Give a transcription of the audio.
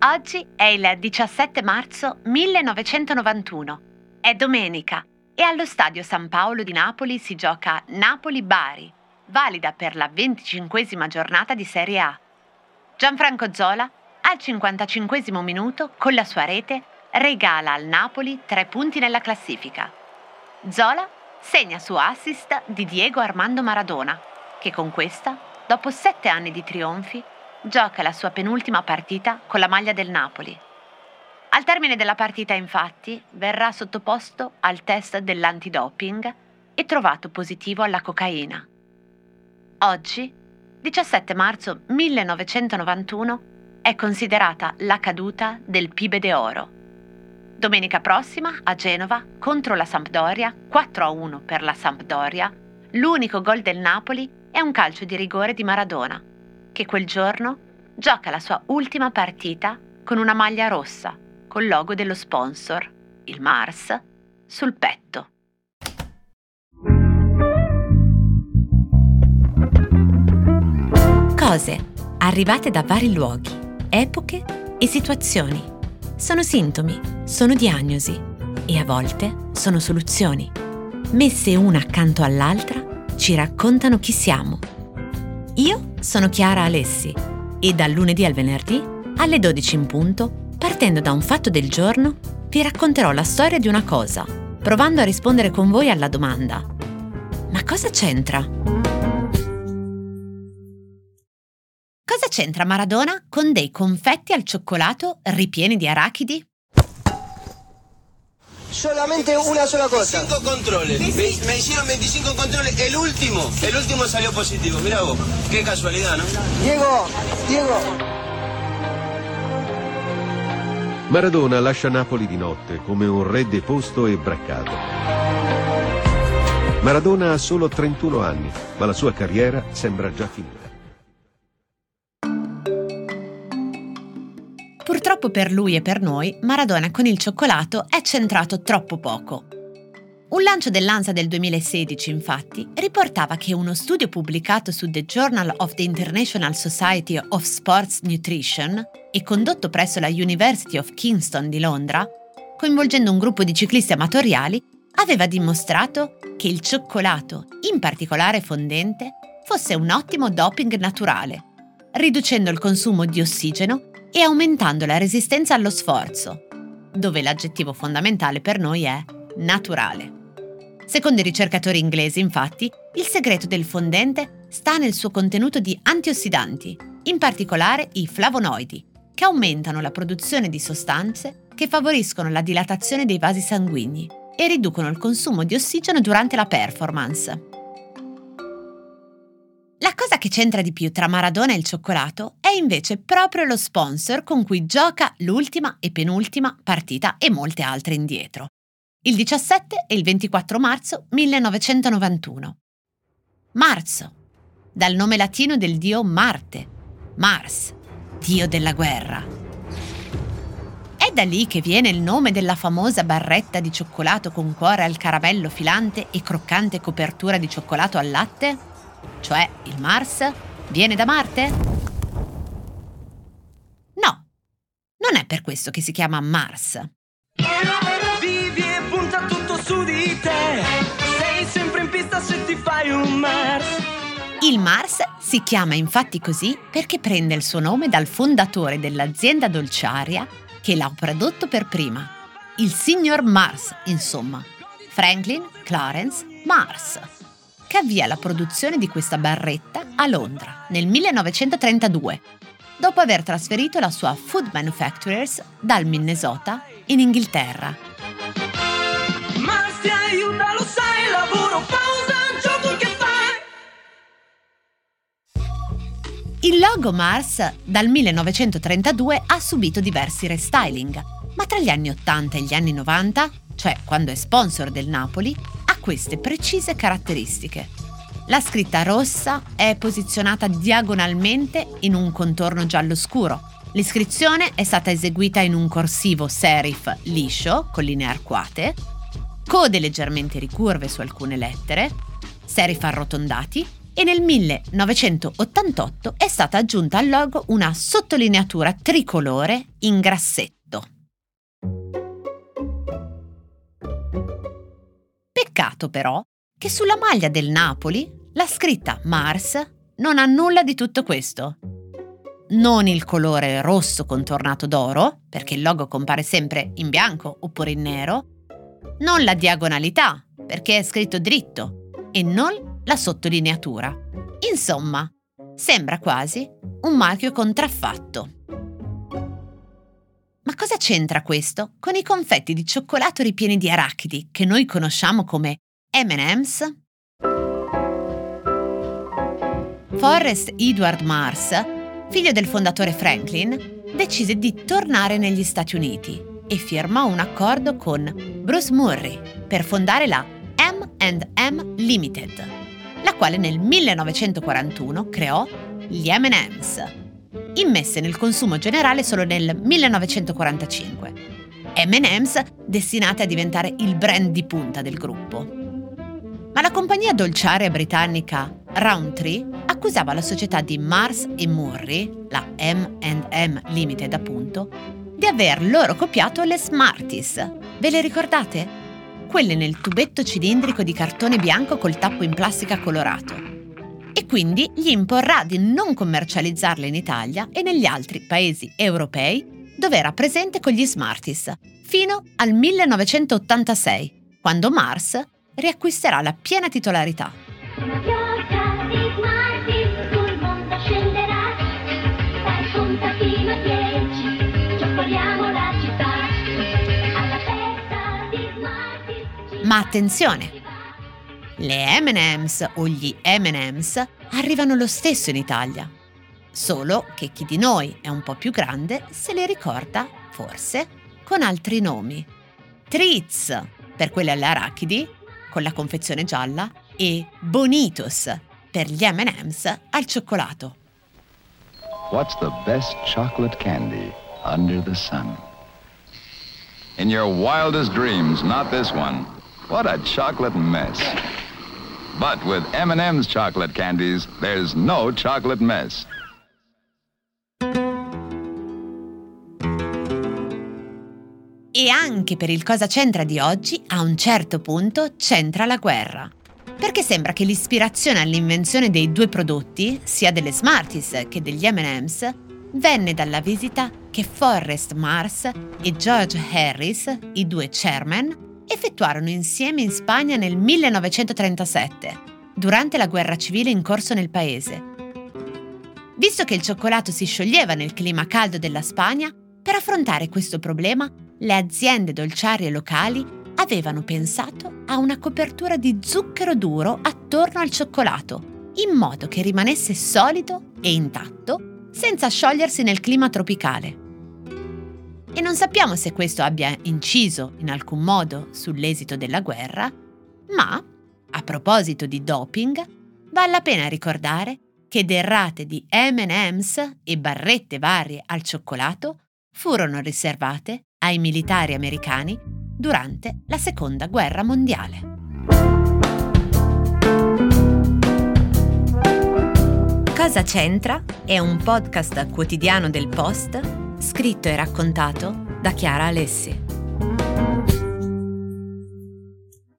Oggi è il 17 marzo 1991. È domenica e allo stadio San Paolo di Napoli si gioca Napoli-Bari, valida per la 25 giornata di Serie A. Gianfranco Zola, al 55 minuto, con la sua rete, regala al Napoli tre punti nella classifica. Zola segna su assist di Diego Armando Maradona, che con questa, dopo sette anni di trionfi, gioca la sua penultima partita con la maglia del Napoli. Al termine della partita, infatti, verrà sottoposto al test dell'antidoping e trovato positivo alla cocaina. Oggi, 17 marzo 1991, è considerata la caduta del Pibe de Oro. Domenica prossima, a Genova, contro la Sampdoria, 4-1 per la Sampdoria, l'unico gol del Napoli è un calcio di rigore di Maradona, che quel giorno gioca la sua ultima partita con una maglia rossa, col logo dello sponsor, il Mars, sul petto. Cose arrivate da vari luoghi, epoche e situazioni. Sono sintomi, sono diagnosi e a volte sono soluzioni. Messe una accanto all'altra ci raccontano chi siamo. Io sono Chiara Alessi e dal lunedì al venerdì, alle 12 in punto, partendo da un fatto del giorno, vi racconterò la storia di una cosa, provando a rispondere con voi alla domanda Ma cosa c'entra? Cosa c'entra Maradona con dei confetti al cioccolato ripieni di arachidi? Solamente una sola cosa. 25 controles. Me, me, hicieron 25 controles. El último, el último salió positivo. Mira vos, qué casualidad, ¿no? Diego, Diego. Maradona lascia Napoli di notte come un re deposto e braccato. Maradona ha solo 31 anni, ma la sua carriera sembra già finita. Purtroppo per lui e per noi, Maradona con il cioccolato è centrato troppo poco. Un lancio dell'ANSA del 2016, infatti, riportava che uno studio pubblicato su The Journal of the International Society of Sports Nutrition e condotto presso la University of Kingston di Londra, coinvolgendo un gruppo di ciclisti amatoriali, aveva dimostrato che il cioccolato, in particolare fondente, fosse un ottimo doping naturale, riducendo il consumo di ossigeno e aumentando la resistenza allo sforzo, dove l'aggettivo fondamentale per noi è naturale. Secondo i ricercatori inglesi, infatti, il segreto del fondente sta nel suo contenuto di antiossidanti, in particolare i flavonoidi, che aumentano la produzione di sostanze che favoriscono la dilatazione dei vasi sanguigni e riducono il consumo di ossigeno durante la performance. Che c'entra di più tra Maradona e il cioccolato è invece proprio lo sponsor con cui gioca l'ultima e penultima partita e molte altre indietro. Il 17 e il 24 marzo 1991. Marzo, dal nome latino del dio Marte, Mars, dio della guerra. È da lì che viene il nome della famosa barretta di cioccolato con cuore al caramello filante e croccante copertura di cioccolato al latte? Cioè, il Mars viene da Marte? No, non è per questo che si chiama Mars. Vivi e punta tutto su di te. Sei sempre in pista se ti fai un Mars. Il Mars si chiama infatti così perché prende il suo nome dal fondatore dell'azienda dolciaria che l'ha prodotto per prima, il signor Mars, insomma, Franklin Clarence Mars che avvia la produzione di questa barretta a Londra nel 1932, dopo aver trasferito la sua Food Manufacturers dal Minnesota in Inghilterra. Ma ti aiuta, lo sai, lavoro, pausa, gioco che fai. Il logo Mars dal 1932 ha subito diversi restyling, ma tra gli anni 80 e gli anni 90, cioè quando è sponsor del Napoli, queste precise caratteristiche. La scritta rossa è posizionata diagonalmente in un contorno giallo scuro. L'iscrizione è stata eseguita in un corsivo serif liscio, con linee arcuate, code leggermente ricurve su alcune lettere, serif arrotondati e nel 1988 è stata aggiunta al logo una sottolineatura tricolore in grassetto. Peccato però che sulla maglia del Napoli la scritta Mars non ha nulla di tutto questo. Non il colore rosso contornato d'oro, perché il logo compare sempre in bianco oppure in nero, non la diagonalità, perché è scritto dritto, e non la sottolineatura. Insomma, sembra quasi un marchio contraffatto. Cosa c'entra questo con i confetti di cioccolato ripieni di arachidi che noi conosciamo come M&M's? Forrest Edward Mars, figlio del fondatore Franklin, decise di tornare negli Stati Uniti e firmò un accordo con Bruce Murray per fondare la M&M Limited, la quale nel 1941 creò gli M&M's, immesse nel consumo generale solo nel 1945. M&M's destinate a diventare il brand di punta del gruppo. Ma la compagnia dolciaria britannica Roundtree accusava la società di Mars e Murray, la M&M Limited appunto, di aver loro copiato le Smarties. Ve le ricordate? Quelle nel tubetto cilindrico di cartone bianco col tappo in plastica colorato. Quindi gli imporrà di non commercializzarle in Italia e negli altri paesi europei dove era presente con gli Smarties, fino al 1986, quando Mars riacquisterà la piena titolarità. Ma attenzione! Le M&M's o gli M&M's arrivano lo stesso in Italia. Solo che chi di noi è un po' più grande se li ricorda, forse, con altri nomi. Tritz, per quelle alle arachidi, con la confezione gialla, e Bonitos, per gli M&M's al cioccolato. What's the best chocolate candy under the sun? In your wildest dreams, not this one. What a chocolate mess. But with M&M's chocolate candies, there's no chocolate mess. E anche per il Cosa c'entra di oggi, a un certo punto c'entra la guerra. Perché sembra che l'ispirazione all'invenzione dei due prodotti, sia delle Smarties che degli M&M's, venne dalla visita che Forrest Mars e George Harris, i due chairman, effettuarono insieme in Spagna nel 1937, durante la guerra civile in corso nel paese. Visto che il cioccolato si scioglieva nel clima caldo della Spagna, per affrontare questo problema, le aziende dolciarie locali avevano pensato a una copertura di zucchero duro attorno al cioccolato, in modo che rimanesse solido e intatto senza sciogliersi nel clima tropicale. E non sappiamo se questo abbia inciso in alcun modo sull'esito della guerra, ma, a proposito di doping, vale la pena ricordare che derrate di M&M's e barrette varie al cioccolato furono riservate ai militari americani durante la Seconda Guerra Mondiale. Cosa c'entra è un podcast quotidiano del Post scritto e raccontato da Chiara Alessi.